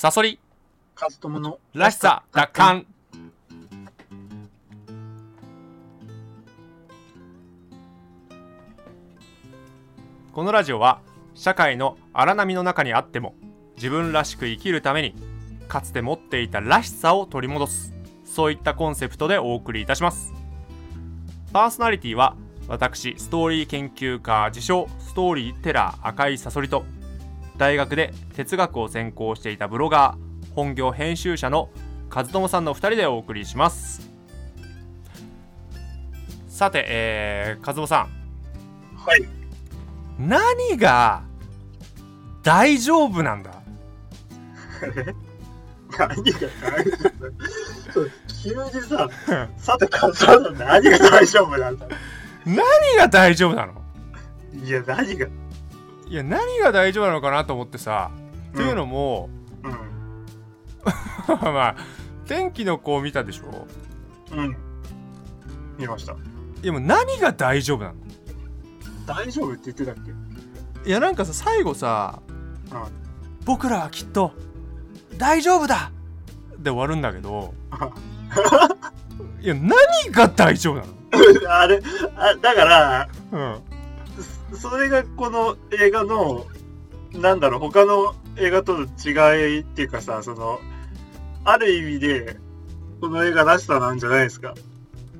サソリ。カストムのらしさ奪還このラジオは社会の荒波の中にあっても自分らしく生きるためにかつて持っていたらしさを取り戻す。そういったコンセプトでお送りいたします。パーソナリティは私ストーリー研究家自称ストーリーテラー赤いサソリと大学で哲学を専攻していたブロガー本業編集者の和友さんの2人でお送りします。さて、えー、和友さはい。ん何が大丈夫なんだ？何が大丈夫？急にさ さてカストムの何が大丈夫なんだ？何が大丈夫なの？いや何がいや何が大丈夫なのかなと思ってさ、というのもうん。まあ天気の子を見たでしょ？うん。見ました。いやもう何が大丈夫なの？大丈夫って言ってたっけ？いやなんかさ最後さうん。僕らはきっと大丈夫だ！で終わるんだけど。いや何が大丈夫な あれあだからのそれがこの映画のなんだろう他の映画との違いっていうかさそのある意味でこの映画らしさなんじゃないですか。うん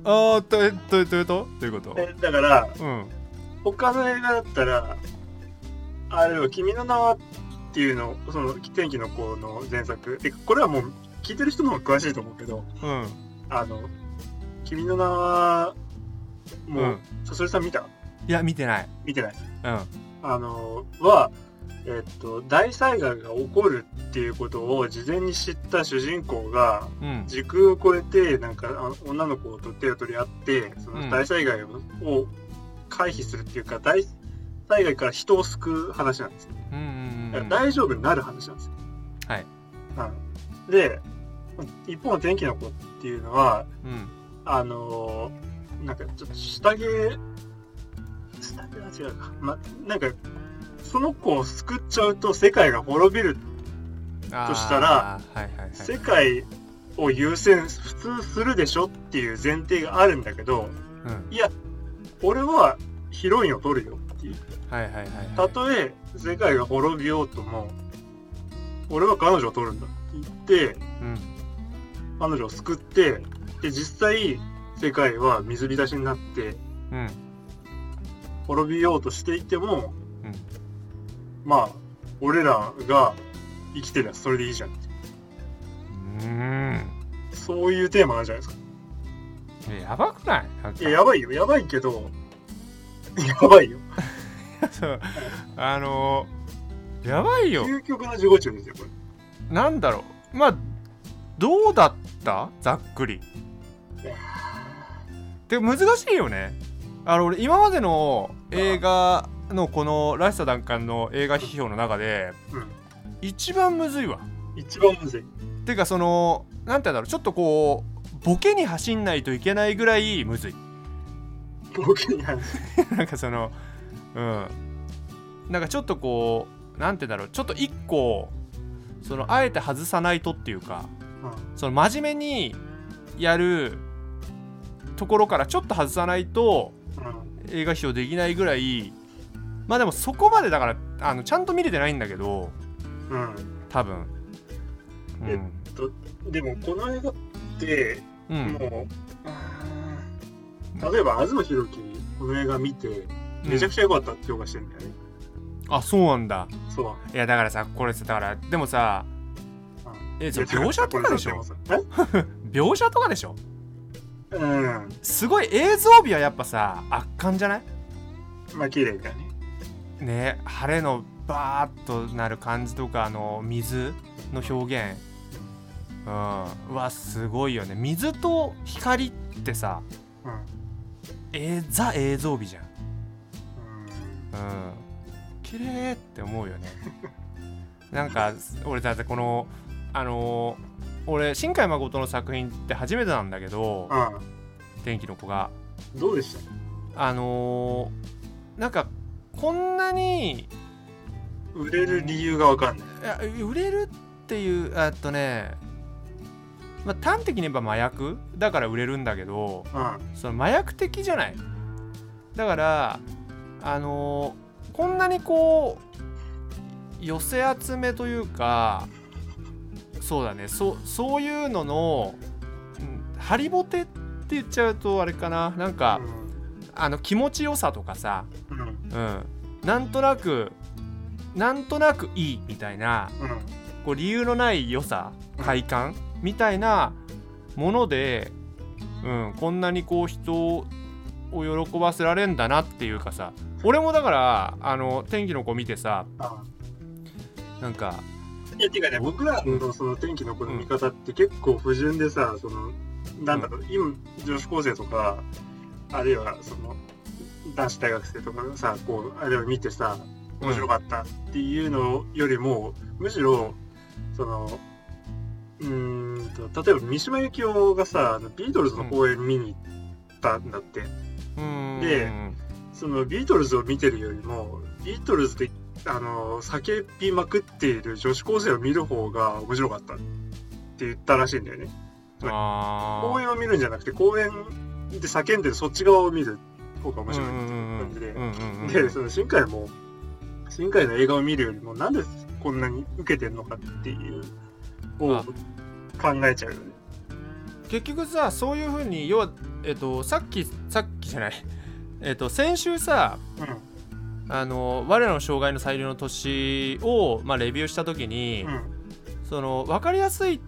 ああどうどうどういうこと？どういうこと？えだからうん。他の映画だったらあれは「君の名は」っていうのその天気の子の前作。でこれはもう聞いてる人の方が詳しいと思うけどうん。あの「君の名は」もう、うん。さそりさん見た？いや見てない。見てない。うん。あのは、えっと、大災害が起こるっていうことを事前に知った主人公がうん。時空を超えてなんかあ女の子と手を取り合ってその大災害を,、を回避するっていうか大災害から人を救う話なんですよ、大丈夫になる話なんですよ、はい。うん、で一方の天気の子っていうのはうん。あのなんかちょっと下着下着は違うか。まなんかその子を救っちゃうと世界が滅びるとしたらはいはいはい。世界を優先普通するでしょっていう前提があるんだけどうん。いや俺はヒロインを取るよっていう。はいはいはいはい。たとえ世界が滅びようとも俺は彼女を取るんだって言ってうん。彼女を救ってで実際世界は水浸しになってうん滅びようとしていてもうん。まあ俺らが生きてりゃそれでいいじゃん。うん。そういうテーマなんじゃないですか。えやばくない？いややばいよ。やばいけど やばいよ。あのーやばいよ。究極の自己中ですよこれ。なんだろう。まあどうだった？ざっくり。で難しいよねあの俺今までの映画のこの「らしさ奪還」の映画批評の中でうん。一番むずいわ。一番むずい。てかそのなんて言うんだろうちょっとこうボケに走んないといけないぐらいむずい。僕に話なんかそのうん。なんかちょっとこうなんて言うんだろう。ちょっと一個そのあえて外さないとっていうかその真面目にやるところからちょっと外さないとうんうん映画批評できないぐらいまあでもそこまでだからあのちゃんと見れてないんだけどうん。多分。えでもこの映画ってうん、うん、もう、例えば東博樹この映画見てめちゃくちゃ良かったって評価してるんだよね、あそうなんだ。そう。いやだからさこれさだからでもさうん。え描写とかでしょ？え？描写とかでしょ？うん。すごい映像美はやっぱさ圧巻じゃない？まあ綺麗だね。ね晴れのバーッとなる感じとかあの水の表現。うん。うわすごいよね。水と光ってさうん。えーザ映像美じゃん。うん。うん。綺麗って思うよね。なんか俺だってこのあのー俺新海誠の作品って初めてなんだけどう天気の子が。んどうでした？あのーなんかこんなに売れる理由がわかんない。いや売れるっていうえっとねまあ端的に言えば麻薬？だから売れるんだけどうん。その麻薬的じゃない。だからあのーこんなにこう寄せ集めというかそうだね。そそういうのの、うん、ハリボテって言っちゃうとあれかな。なんか、あの気持ちよさとかさ、うん。なんとなくなんとなくいいみたいなうん。こう理由のない良さ快感みたいなもので、うん、こんなにこう人を喜ばせられんだなっていうかさ。俺もだからあの天気の子見てさあなんかいや、てかね、僕らのその天気の子の見方って結構不純でさ、その、なんだろう、今、女子高生とか、あるいは、その、男子大学生とかがさ、こう、あれを見てさ、面白かったっていうのよりも、むしろ、その、うーんと、例えば三島由紀夫がさ、ビートルズの公演見に行ったんだって。でそのビートルズを見てるよりも、ビートルズで、あの、叫びまくっている女子高生を見る方が面白かったって言ったらしいんだよね。公演を見るんじゃなくて、公演で叫んでるそっち側を見る方が面白いっていう感じで。で、その新海も、新海の映画を見るよりも、なんでこんなに受けてんのかっていう、をあ考えちゃうよね。結局さそういうふうに要はえっとさっきさっきじゃないえっと先週さうん。あの我らの障害の最良の年を、まあ、レビューした時に、うん。その分かりやすいっ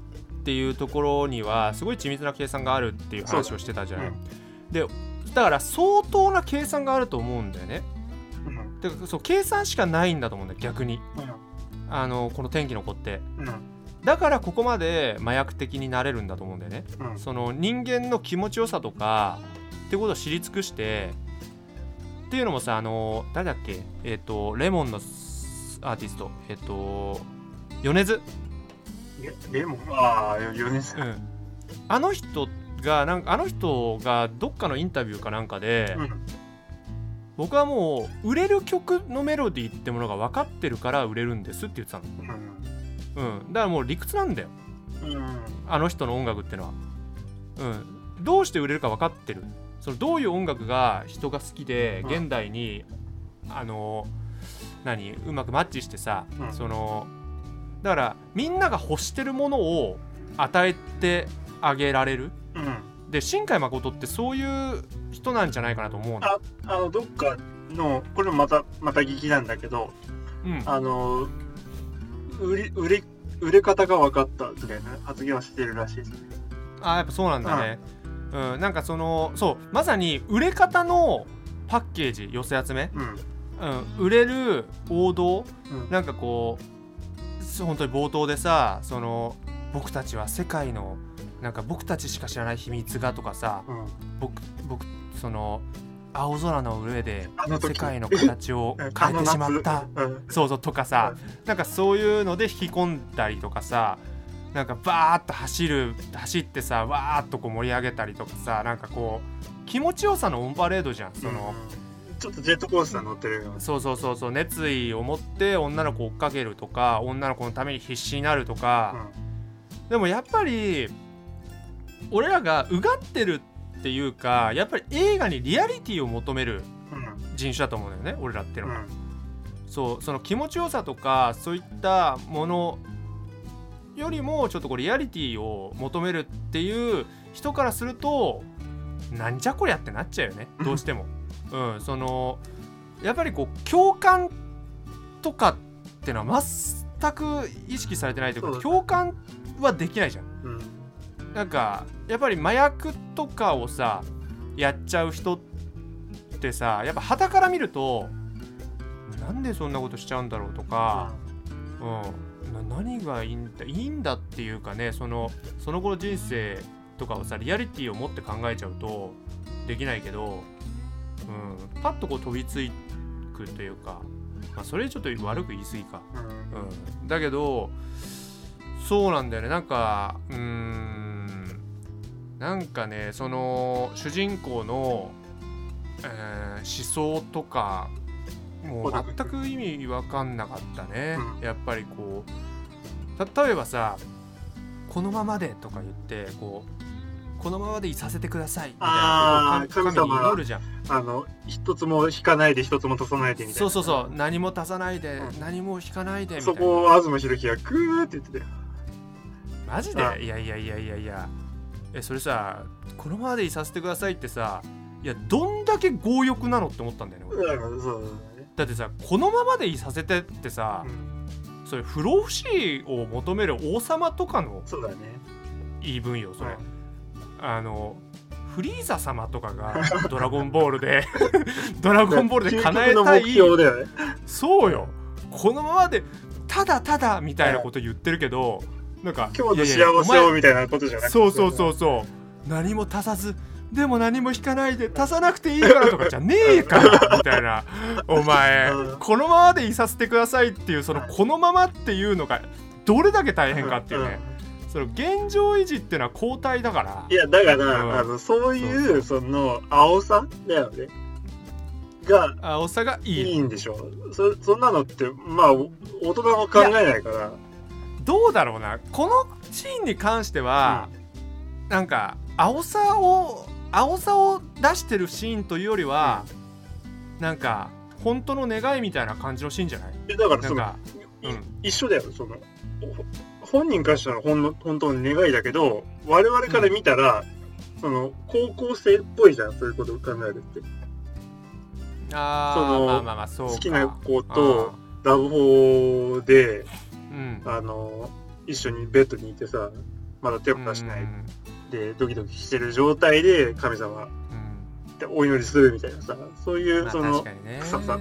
ていうところにはすごい緻密な計算があるっていう話をしてたじゃない、うんでだから相当な計算があると思うんだよねうん。でそう計算しかないんだと思うんだよ逆にうん。あのこの天気の子ってうん。だからここまで麻薬的になれるんだと思うんだよねうん。その人間の気持ちよさとかってことを知り尽くしてっていうのもさあの誰だっけ？えっ、とレモンのスアーティスト。えっ、と米津レレモン？ああ、米津。うん、あの人がなんかあの人がどっかのインタビューかなんかで、うん。僕はもう売れる曲のメロディーってものが分かってるから売れるんですって言ってたうん。の、うん、だからもう理屈なんだよ。うん。あの人の音楽ってのは、うん、どうして売れるか分かってるそのどういう音楽が人が好きでうん現代に、あの何うまくマッチしてさ、うんそのだからみんなが欲してるものを与えてあげられるうん。で新海誠ってそういう人なんじゃないかなと思うの。ああの、どっかの、これもまた、また聞きなんだけど、うん、あの、売り、売り、売れ方が分かったみたいな発言をしてるらしいですね。あやっぱそうなんだね。うん、なんかそのそうまさに売れ方のパッケージ寄せ集め、うん。うん、売れる王道うん。なんかこう本当に冒頭でさその僕たちは世界のなんか僕たちしか知らない秘密がとかさうん。僕僕その青空の上で世界の形を 変えてしまった。そうそうとかさなんかそういうので引き込んだりとかさなんかバーッと走る走ってさわーっとこう盛り上げたりとかさなんかこう気持ちよさのオンパレードじゃんその、うんちょっとジェットコースター乗ってるよ。そうそうそうそう熱意を持って女の子を追っかけるとか女の子のために必死になるとか、でもやっぱり俺らがうがってるっていうかやっぱり映画にリアリティを求めるうん。うん。人種だと思うんだよね俺らっていうのは、うん。そうその気持ちよさとかそういったものよりもちょっとこうリアリティを求めるっていう人からするとなんじゃこりゃってなっちゃうよねどうしても。うん、そのやっぱりこう共感とかってのは全く意識されてないというか共感はできないじゃん。うん。なんかやっぱり麻薬とかをさやっちゃう人ってさやっぱ傍から見るとなんでそんなことしちゃうんだろうとか、うん、な何がいいんだいいんだっていうかねそのその後の人生とかをさリアリティを持って考えちゃうとできないけど、うん、パッとこう飛びつくというか、まあ、それちょっと悪く言い過ぎか。うん。うん、だけどそうなんだよね。なんかうーん。なんかねその主人公の、えー思想とかもう全く意味わかんなかったね、うん。やっぱりこう例えばさ「このままで」とか言ってこうこのままでいさせてくださいみたいなこう神神様に祈るじゃん。あの一つも引かないで一つも足さないでみたいな。そうそうそう。何も足さないで、うん。何も引かないでみたいな。そこを東博樹がクーって言ってたよ。マジあ。でいやいやいやいやいや。えそれさこのままでいさせてくださいってさいやどんだけ強欲なのって思ったんだよね俺。だからそうそうだってさこのままでいさせてってさそう、うん、それ不老不死を求める王様とかのそうだね。言い分よそれ、うんあのフリーザ様とかが「ドラゴンボールで」ドラゴンボールで 叶えたい標だよね。そうよ。このままでただただみたいなこと言ってるけどなんか今日の幸せをみたいなことじゃなくて。そうそうそうそう。何も足さずでも何も引かないで足さなくていいからとかじゃねえからみたいな。お前うんこのままでいさせてくださいっていうそのはいこのままっていうのがどれだけ大変かっていうね。その現状維持っていうのは交代だから。いやだから、うん。あのそういうその青さだよね。があおさがいい。いいんでしょ。そそんなのってまあお大人も考えないから。どうだろうな。このシーンに関しては、なんか青さを青さを出してるシーンというよりは、なんか本当の願いみたいな感じのシーンじゃない？えだからそのうん。一緒だよそのほ本人からしたらほんの本当の願いだけど我々から見たら、その高校生っぽいじゃんそういうことを考えるって。ああまあまあそうか。好きな子とラブホでうん。あの一緒にベッドにいてさまだ手も出しない。うんでドキドキしてる状態で神様うん。ってお祈りするみたいなさそういうまあその臭さ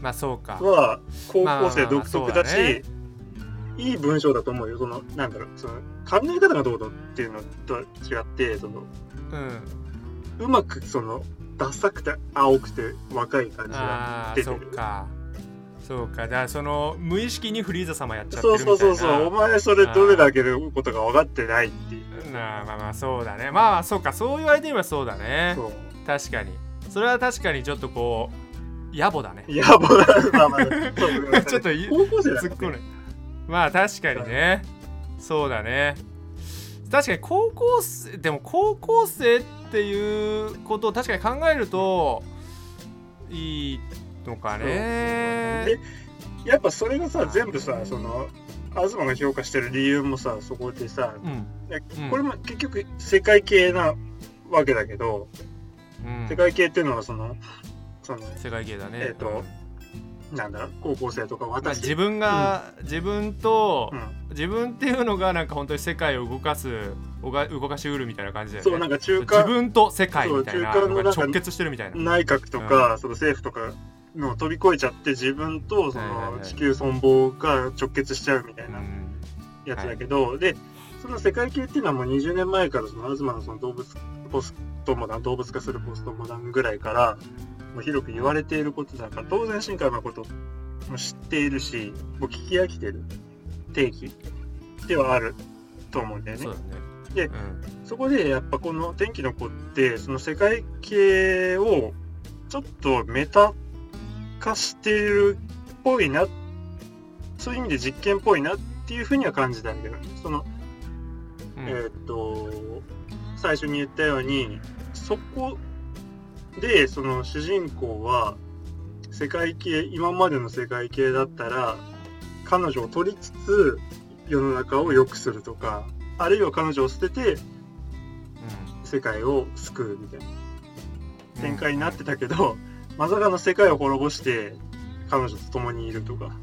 まあそうか。は高校生独特だし、いい文章だと思うよ。そのなんだろうその考え方がどうだっていうのとは違ってそのうん。うまくそのダサくて青くて若い感じが出てる。そうか。だからその無意識にフリーザ様やっちゃってそうるみたいな。そうそうそうお前それどれだけのことが分かってないっていうなあまあまあそうだね。まあそうか。そう言われてみればそうだね。確かに。それは確かにちょっとこう野暮だね。やばいまあまあ ちょっとい高校生だ突っ込む。まあ確かにね。そうだね。確かに高校生でも高校生っていうことを確かに考えるといいのかね。でやっぱそれがさまあ全部さその東が評価してる理由もさそこでさうん。これも結局世界系なわけだけど、うん。世界系っていうのはそのその世界系だね。えーとうん。なんだ高校生とかまあ私、自分が、自分と、うん。自分っていうのがなんか本当に世界を動かす動か動かしうるみたいな感じだよね。そうなんか中自間分と世界みたいな直結してるみたいな。内閣とか、その政府とかのを飛び越えちゃって自分とその地球存亡が直結しちゃうみたいなうん。やつだけど、でその世界系っていうのはもう20年前からその東のその動物ポストモダン動物化するポストモダンぐらいからもう広く言われていることだから当然進化のことも知っているしもう聞き飽きてる定義ではあると思うんだよね。ね。でうん。そこでやっぱこの天気の子ってその世界系をちょっとメタ化してるっぽいなそういう意味で実験っぽいなっていうふうには感じたんだよね。そのうん。えーっと最初に言ったようにそこでその主人公は世界系今までの世界系だったら彼女を取りつつ世の中を良くするとかあるいは彼女を捨てて世界を救うみたいなうん。展開になってたけど、まさかの世界を滅ぼして彼女と共にいるとか。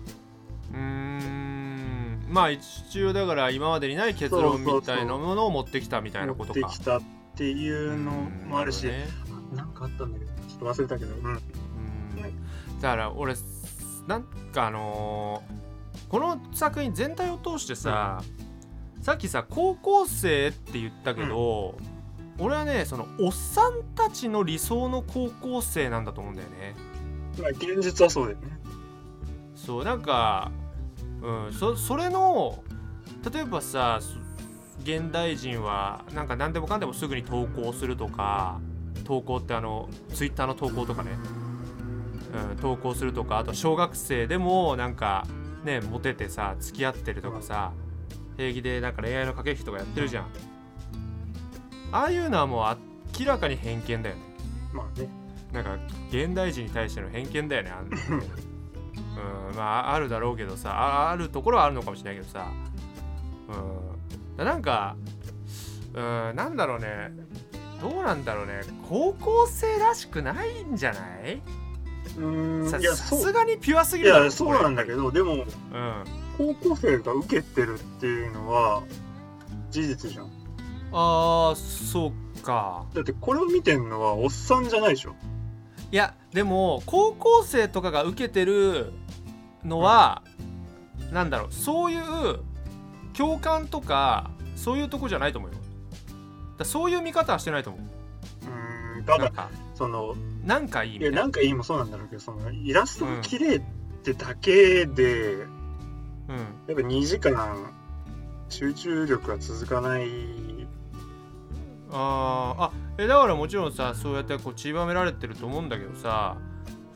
うーん。まあ一応だから今までにない結論みたいなものを持ってきたみたいな持ことか。ってきたっていうのもあるし、ね。なんかあったんだけどちょっと忘れたけど、うん、うん。だから俺なんかあのーこの作品全体を通してさ、さっきさ高校生って言ったけど、俺はねそのおっさんたちの理想の高校生なんだと思うんだよね。まあ現実はそうだよね。そうなんか、うん、そそれの例えばさそ現代人はなんか何でもかんでもすぐに投稿するとか投稿ってあのツイッターの投稿とかね、うん、投稿するとかあと小学生でもなんかねモテてさ付き合ってるとかさ平気でなんか恋愛の駆け引きとかやってるじゃん、ああいうのはもう明らかに偏見だよね。まあね。なんか現代人に対しての偏見だよねあ うんまああるだろうけどさああるところはあるのかもしれないけどさ。うん。なんかうんなんだろうね。どうなんだろうね。高校生らしくないんじゃない？うんさすがにピュアすぎいるだろやそうなんだけどでもうん。高校生が受けてるっていうのは事実じゃんあーそうか。だってこれを見てんのはおっさんじゃないでしょ。いやでも高校生とかが受けてるのは、なんだろうそういう共感とかそういうとこじゃないと思うよ。だそういう見方はしてないと思う。うーんただなんかそのなんかいいみたいな。なんかいいもそうなんだろうけどそのイラストが綺麗ってだけで、うん。やっぱ2時間集中力が続かないあーあえだからもちろんさそうやってこう散りばめられてると思うんだけどさ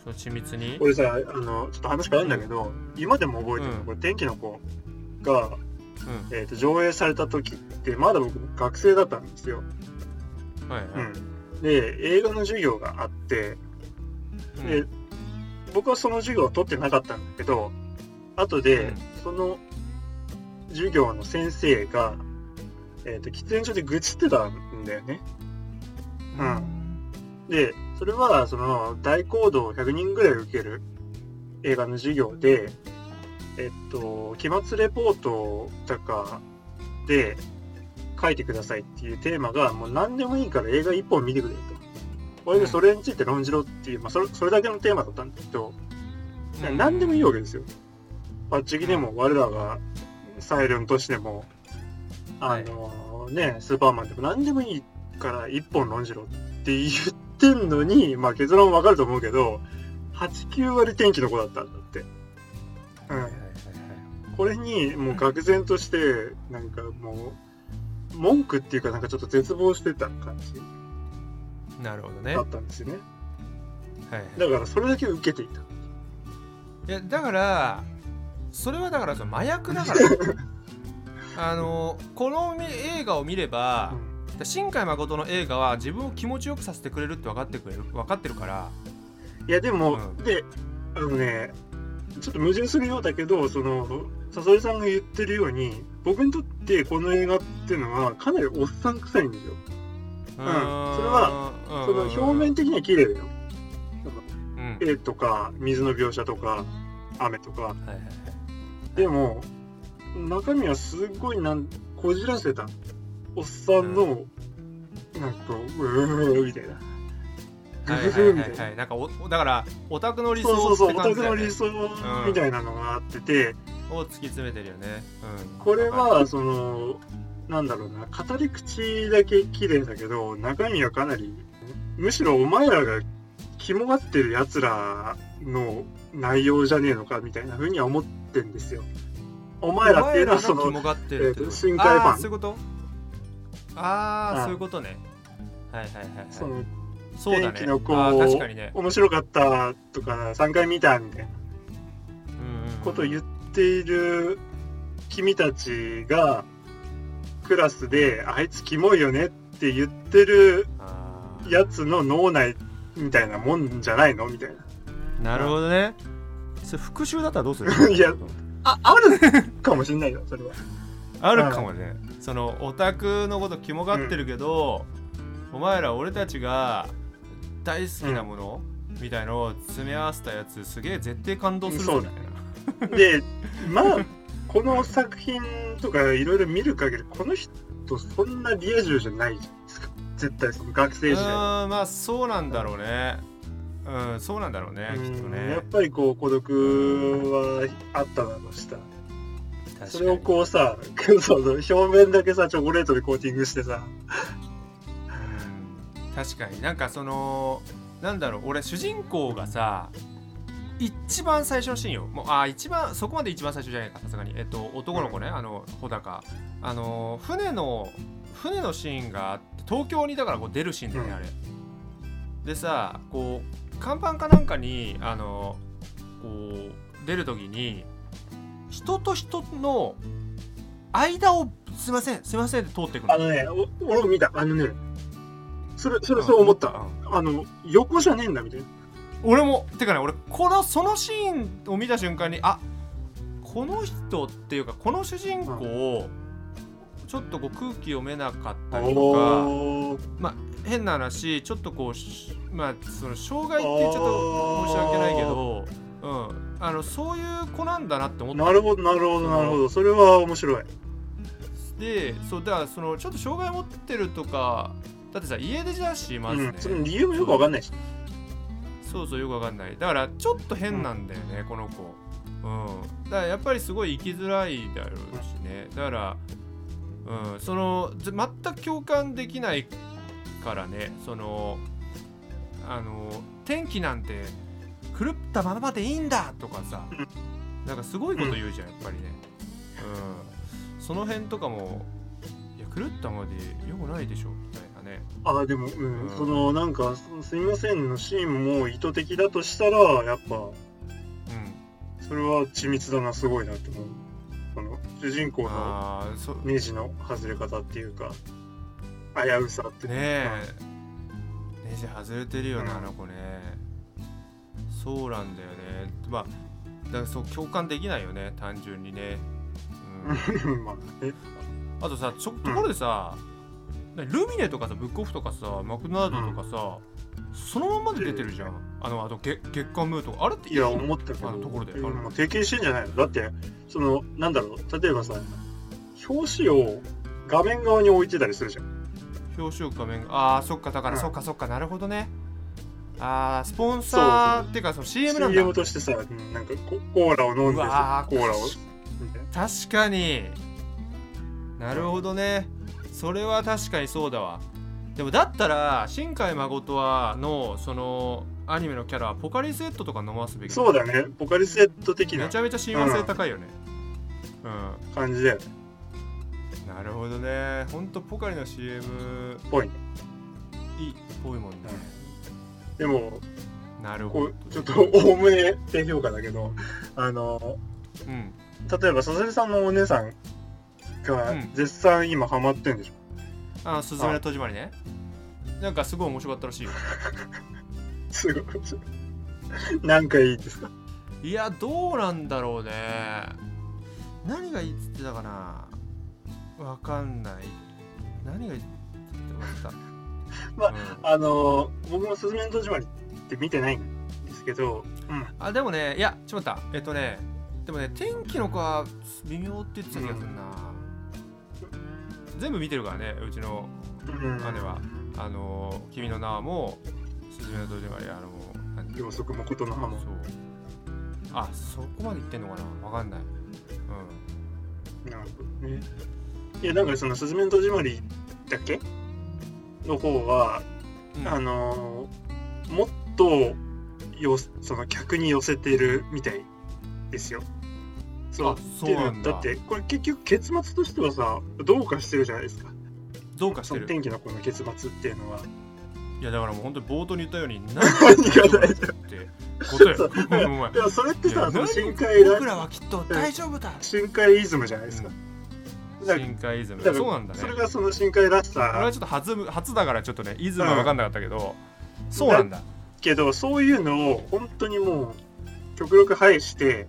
その緻密に。俺さあのちょっと話変わるんだけど、今でも覚えてるの、うん。これ天気の子が、うん。えー、と上映された時ってまだ僕学生だったんですよ、はいはい、うん、で映画の授業があってうん。で僕はその授業を取ってなかったんだけど後で、うん。その授業の先生が、えー、と喫煙所で愚痴ってたんだよね。うん。でそれはその大講堂100人ぐらい受ける映画の授業でえっと期末レポートとかで書いてくださいっていうテーマがもう何でもいいから映画1本見てくれと。これでそれについて論じろっていう、まあ、それそれだけのテーマだったんだけど、うん。何でもいいわけですよ。バッチギでも我らがサイレントしてもあのねスーパーマンでも何でもいいから1本論じろって言ってんのにまあ結論わかると思うけど89割天気の子だったんだって、うん。これにもう愕然としてなんかもう文句っていうかなんかちょっと絶望してた感じなるほどね、だはったんですよね。いはい、だからそれだけ受けていた。いやだからそれはだからその麻薬だから あのこのみ映画を見ればう、ん新海誠の映画は自分を気持ちよくさせてくれるって分かってくれる分かってるから。いやでも、うん。であのねちょっと矛盾するようだけどそのさそりさんが言ってるように僕にとってこの映画っていうのはかなりおっさん臭いんですよ。うん。それはうん。その表面的には綺麗だよ。うん。絵とか水の描写とか雨とか。はいはいはい。でも中身はすごいなんこじらせた。おっさんの、なんかうーみたいな。いフフみたいなはい。はいはいな。んかおだからオタクの理想そうそうそうオタクの理想みたいなのがあってて、を突き詰めてるよね、うん、これはそのなんだろうな語り口だけ綺麗だけど中身はかなりむしろお前らが肝がってるやつらの内容じゃねえのかみたいな風には思ってんですよお前らっていうのはその深海ファン。そういうこと？あああそういうことね。はいはいはいはい。そのそうだね。天気の子あー確かにね、面白かったとか3回見たみたいな。ことを言っている君たちがクラスであいつキモいよねって言ってるやつの脳内みたいなもんじゃないの？みたいな。なるほどね。それ復習だったらどうする？いやあ、あるかもしんないよ、それは。あるかもねそのオタクのこと肝がってるけど、お前ら俺たちが大好きなもの、みたいのを詰め合わせたやつすげえ絶対感動するみたいなで、まあ、この作品とかいろいろ見る限り、この人、そんなリア充じゃないじゃないですか。絶対その学生時代。うんまあそうなんだろうねうんそうなんだろうねきっとうんね。やっぱりこう孤独はあっただろうした。それをこうさ、そうそう表面だけさ、チョコレートでコーティングしてさ、うん確かに。なんかそのなんだろう俺主人公がさ一番最初のシーンよ。もうあ一番そこまで一番最初じゃないかさすがに。えっと男の子ね、あの穂高。あの船の船のシーンがあって東京にだからこう出るシーンだよね、うん。あれ。でさこう看板かなんかにあのこう出る時に人と人の間をすいませんすいませんって通っていくのあのね、お俺も見た。あのね、それ、それそう思った。うんあの、横じゃねえんだみたいな。俺もてかね俺このそのシーンを見た瞬間にあこの人っていうかこの主人公、ちょっとこう空気読めなかったりとかまあ変な話ちょっとこうしまあその障害って言っちゃうと申し訳ないけど、うん、あのそういう子なんだなって思ったなるほど、なるほど、なるほど。それは面白い。でそうだからそのちょっと障害持ってるとかだってさ家出じゃしますね、うん。その理由もよくわかんないし。そうそうよくわかんないだからちょっと変なんだよね、この子うんだからやっぱりすごい生きづらいだろうしねだからうんそのぜ全く共感できないからねそのあの天気なんて狂ったままでいいんだとかさうん。なんかすごいこと言うじゃんやっぱりね。うん。その辺とかもいや狂ったままでよくないでしょみたいなね。あ、でも、うん、うん。その、なんか、すみませんのシーンも意図的だとしたら、やっぱ、うん。それは緻密だな、すごいなって思う。この、主人公のネジの外れ方っていうか、危うさっていうか。ネジ外れてるよね、うんあの子ね。そうなんだよね。まあだからそう共感できないよね単純にね、うん、あとさちょところでさ、なルミネとかさブックオフとかさマクドナルドとかさ、そのまんまで出てるじゃん。あのあと月月刊ムーとか。あれっていや、の？思ったけど、あのところで。うんまあ提携してんじゃないの？だって、その、なんだろう、例えばさ、表紙を画面側に置いてたりするじゃん。表紙画面がああそっかだから、うん。そっかそっかなるほどね。ああスポンサーっていうかその CM なんだ。CM としてさ、うんなんかココーラを飲んでうわーコーラを。確かに。なるほどね。それは確かにそうだわ。でもだったら新海誠はのそのアニメのキャラはポカリスエットとか飲ますべきそうだね、ポカリスエット的なめちゃめちゃ親和性高いよねうん、感じだよね。なるほどね。ほんとポカリの CM ぽいね。いいぽいもんね、でも、なるほど。ちょっとおおむね低評価だけど、あの、うん。例えば、ささりさんのお姉さんがうん。絶賛今ハマってんでしょ？あの「すずめの戸締まりね」なんかすごい面白かったらしいよ。すごい。何回いいですか？いやどうなんだろうね。何がいいっつってたかなわかんない。何がいいって言ってた？まあうん。あの、僕もすずめの戸締まりって見てないんですけど、うん。あでもねいやちょっと待った。えっとねでもね天気の子は微妙って言ってた気がするな、全部見てるからねうちのうん、姉は。あの君の名はもすずめの戸締まりあのもことの葉も。そう。あそこまで言ってんのかな？わかんない。うん。なるほどね。いや、なんかその、すずめの戸締まりだっけの方は、うん。あのーもっとよその客に寄せてるみたいですよ。そう。あそうなんだ。だってこれ結局結末としてはさどうかしてるじゃないですか。どうかしてる。天気の子の結末っていうのは。いやだからもう本当に冒頭に言ったように 何何が大丈夫ってことや。それってさその何深海僕らラはきっと大丈夫だ。深海イズムじゃないですか。だから深海イズム。そうなんだね。それがその深海らし俺はさちょっと初初だからちょっとねイズムは分かんなかったけど、そうなんだ。けどそういうのを本当にもう極力排して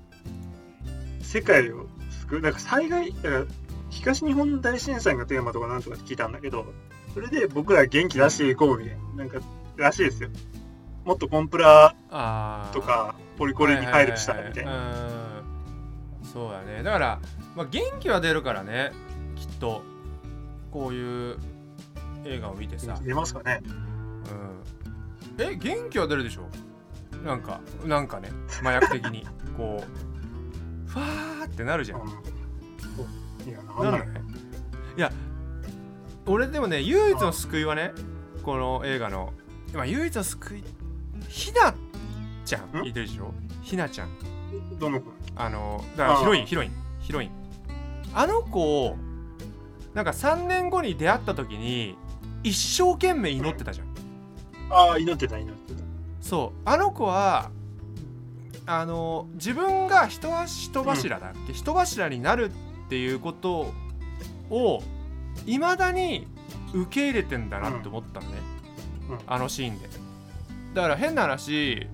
世界を救うなんか災害だから東日本大震災がテーマとかなんとかって聞いたんだけどそれで僕ら元気出していこうみたいななんからしいですよ。もっとコンプラとかポリコレに入るしたらみたいなそうだね。だから、まあ、元気は出るからね。きっと。こういう映画を見てさ、出ますかね。うん、え元気は出るでしょ？なんかなんかね。麻薬的に。こうファーってなるじゃん。いやなるね。いや俺でもね唯一の救いはねこの映画の、まあ、唯一の救いひなちゃん。ん？いてるでしょ？ひなちゃんどの子あのだからヒロインヒロインヒロイン。あの子をなんか3年後に出会った時に一生懸命祈ってたじゃん。ああ祈ってた祈ってた。そう。あの子はあの自分が人は人柱だっけ、人柱になるっていうことをいまだに受け入れてんだなって思ったのね、うん。あのシーンで。だから変な話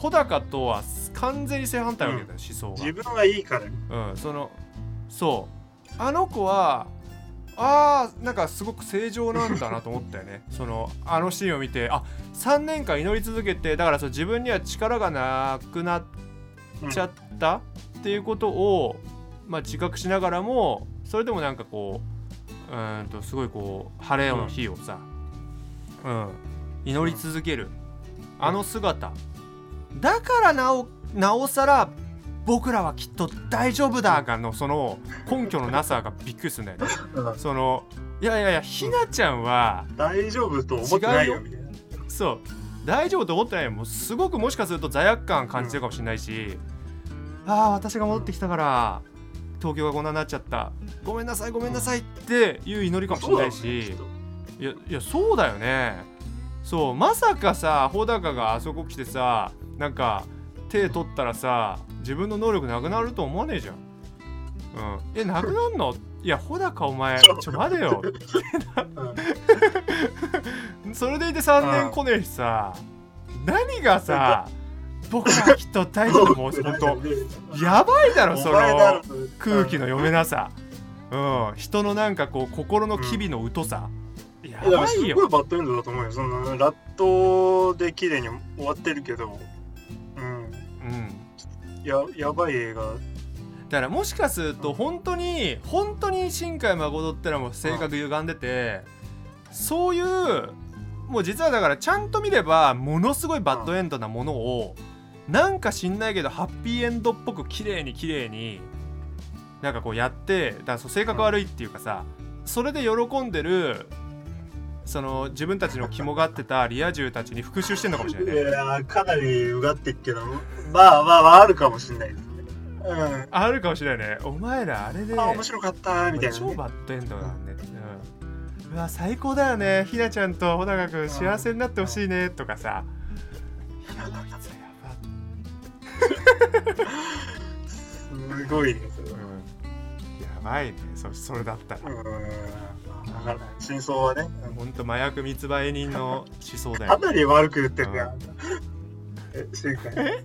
穂高とは完全に正反対わけだよ、思想が。自分はいいから。うん、そのそう。あの子はあーなんかすごく正常なんだなと思ったよね。そのあのシーンを見てあ3年間祈り続けてだからそう自分には力がなくなっうんちゃったっていうことを、まあ、自覚しながらもそれでもなんかこううーんとすごいこう晴れの日をさ、うん、祈り続ける、あの姿だからなおなおさら僕らはきっと大丈夫だがのその根拠のなさがびっくりするんだよね。うん。そのいやいやいやひなちゃんは大丈夫と思ってないよ。そう。大丈夫と思ってないよ。もうすごくもしかすると罪悪感感じてるかもしれないし、ああ私が戻ってきたから東京がこんなになっちゃった。ごめんなさいごめんなさいっていう祈りかもしれないし、いやいやそうだよねそうまさかさ穂高があそこ来てさなんか手取ったらさ自分の能力なくなると思わねえじゃん。うん。えなくなんの？いや穂高お前ちょ待てよ。それでいて3年来ねえしさ何がさ僕らきっと大丈夫？もうほんと。やばいだろその空気の読めなさ。うん。人のなんかこう心の機微の疎さ、やいやすばいよ。ごいバッドエンドだと思うよ。そのラットで綺麗に終わってるけど。うん。うん。ややばい映画。だからもしかすると本当に本当に新海誠ってのはもう性格歪んでてそういうもう実はだからちゃんと見ればものすごいバッドエンドなものをなんか知んないけどハッピーエンドっぽく綺麗に綺麗になんかこうやってだからそう性格悪いっていうかさそれで喜んでるその自分たちの肝がってたリア充たちに復讐してんのかもしれないね。いやかなりうがってっけどまあまあまああるかもしれないですね。うんあるかもしれないね。お前らあれであ面白かったみたいな、ね、超バッドエンドだね、うん、うわ最高だよね。ひなちゃんと穂高くん幸せになってほしいねとかさ。いやこいつやすごいねそれうん、やばいね。そそれだったら。うん真相はね。ほんと麻薬密売人の思想だかよなり悪く言ってんだよえ正解。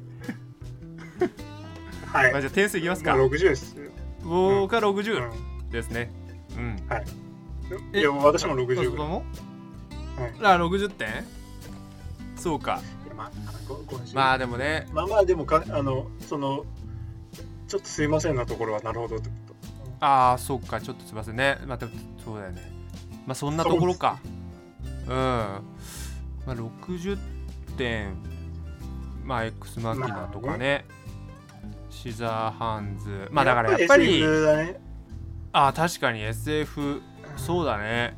はい。まあ、じゃあ点数いきますか。もう60です。僕はう60ん。ですね。うん。い。や私も60あぐらいはい。あ60点？そうか。まあまあでもね。まあまあでもかあのそのちょっとすいませんなところはなるほどってこああそっか。ちょっとすいませんね。またそうだよねまあそんなところか。うん。まあ60点。まあ X マキナとかね、シザーハンズ。とまあだからやっぱり。ね。ああ確かに SF そうだね。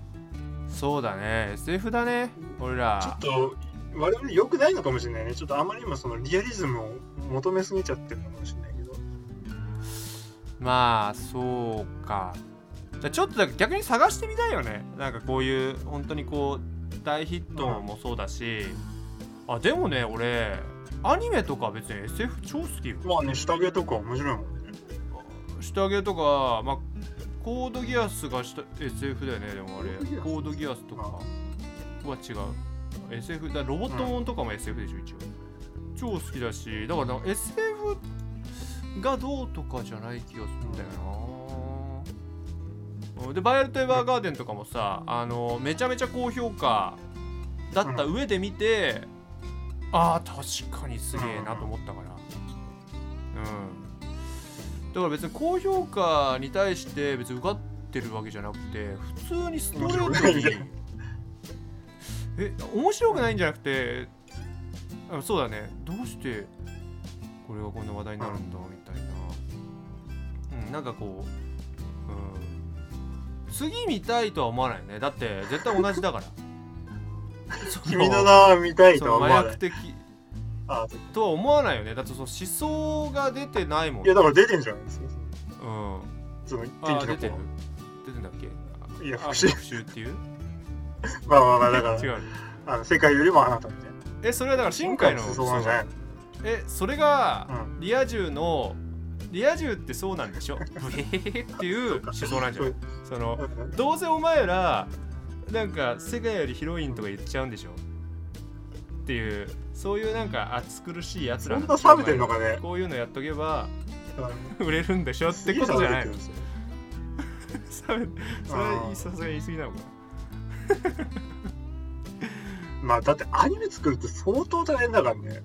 そうだね。SF だね。俺ら。ちょっと我々良くないのかもしれないね。ちょっとあまりにもそのリアリズムを求めすぎちゃってるのかもしれないけど。まあそうかじゃあちょっと逆に探してみたいよね。なんかこういう本当にこう大ヒットもそうだし、あでもね俺アニメとか別に SF 超好きよ。まあね下着とか面白いもんね。下着とかまあコードギアスがした SF だよねでもあれ。ココードギアスとかは違う。SF だロボットもんとかも SF でしょ一応。超好きだしだから SF がどうとかじゃない気がするんだよな、でバイオレット・エヴァーガーデンとかもさあのめちゃめちゃ高評価だった上で見て、ああ確かにすげえなと思ったからうん。だから別に高評価に対して別に受かってるわけじゃなくて普通にストレートにえ面白くないんじゃなくてあそうだね。どうしてこれがこんな話題になるんだみたいな。うんなんかこう、うん、次見たいとは思わないよね。だって絶対同じだから。そ君の名は見たいそとはの思わない。麻薬的。あとは思わないよね。だってその思想が出てないもん。いやだから出てんじゃないですかうん。そのあ天気の出てる。子出てんだっけ？あいや復復讐讐っていう？まあまあまあだから。違う。あの世界よりもあなたみたいな。えそれはだから新海のそうじゃないえそれがうん。リア充のリア充ってそうなんでしょ？っていう思想なんじゃない？そのどうせお前らなんか世界より広いんとか言っちゃうんでしょ？っていうそういうなんか暑苦しいやつそらんな冷めてんのかね？こういうのやっとけばうん。売れるんでしょ？ってことじゃない。さすがに言い過ぎなのかまあだってアニメ作るって相当大変だからね。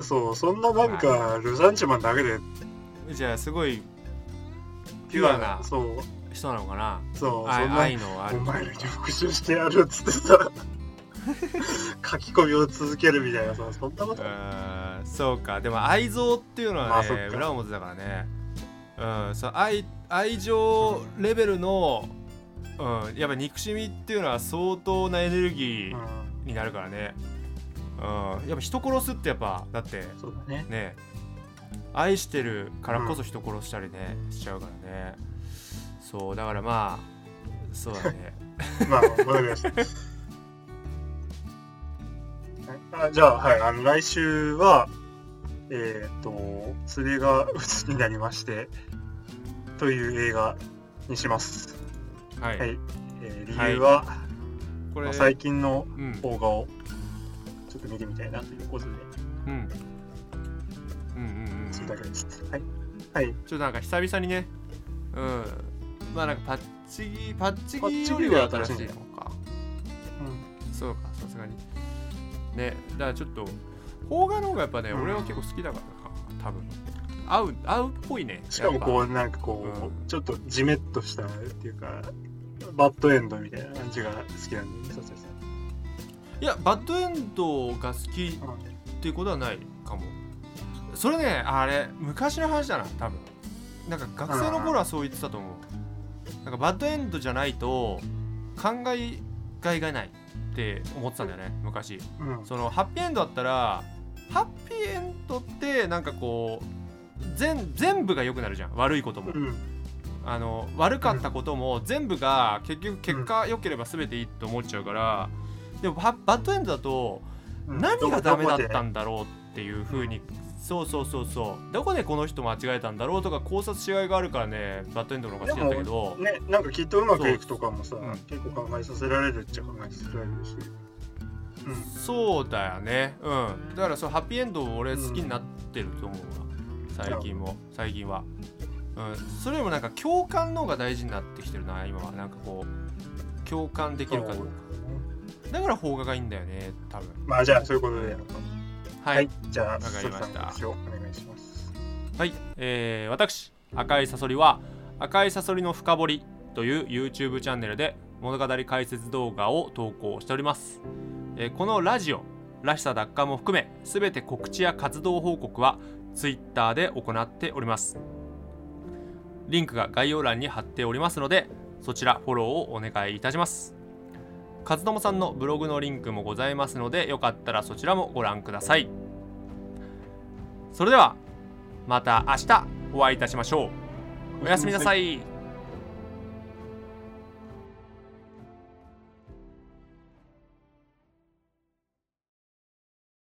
そうそんななんかルサンチマンだけでなじゃあすごいピュアなそう人なのかな？そう。そ愛のある。お前らに復讐してやるっつってさ 書き込みを続けるみたいなさそんなこと？そうか。でも愛憎っていうのはね、まあ裏表だからね。うんそう愛愛情レベルの、うん、やっぱ憎しみっていうのは相当なエネルギうん。ーになるからね。うんやっぱ人殺すってやっぱだってそうだね。ね愛してるからこそ人殺したりね、しちゃうからね。そうだからまあそうだね。まあわかりました。はい。あじゃあはい。あの来週はえっ、とそれが鬱になりましてという映画にします。はい、はい。えー理由は、これ、まあ最近のうん。邦画をちょっと見てみたいなということで、うんだけです。はい。はい。ちょっとなんか久々にね、うん、まあなんかパッチギ、パッチギギよりは新しいのか。そうか、さすがに。ね、だからちょっと、邦画の方がやっぱね、うん俺は結構好きだからな、多分。合う、合うっぽいね。しかもこう、う、なんかこう、うんちょっとジメッとしたっていうか、バッドエンドみたいな感じが好きなんで、ね、いや、バッドエンドが好きん。っていうことはないかも。それね、あれ、昔の話だな、多分。なんか学生の頃はそう言ってたと思う。なんかバッドエンドじゃないと考えがいがないって思ってたんだよね、昔。うん。そのハッピーエンドだったらハッピーエンドってなんかこう全全部が良くなるじゃん悪いことも、うん。あの悪かったことも全部が結局結果良ければ全ていいと思っちゃうからでもババッドエンドだとうん何がダメだったんんだろうっていう風にそうそうそうそう。どこでこの人間違えたんだろうとか考察しがいがあるからねバッドエンドの方が好きだったけど。ね、なんかきっとうまくいくとかもさ、そううん。結構考えさせられるっちゃ考えさせられるし。うん。そうだよね。うん。だからそうハッピーエンドを俺好きになってると思うわ、最近も。最近は。うん。それよりもなんか共感の方が大事になってきてるな今は。なんかこう共感できるかどうか。だから邦画がいいんだよね多分。まあじゃあそういうことで。やろうか。はい、はい。じゃあ、わかりました。お願いします。はい、えー私赤いサソリは赤いサソリの深掘りという YouTube チャンネルで物語解説動画を投稿しております、えーこのラジオらしさ奪還も含めすべて告知や活動報告は Twitter で行っております。リンクが概要欄に貼っておりますのでそちらフォローをお願いいたします和友さんのブログのリンクもございますのでよかったらそちらもご覧ください。それではまた明日お会いいたしましょう。おやすみなさい。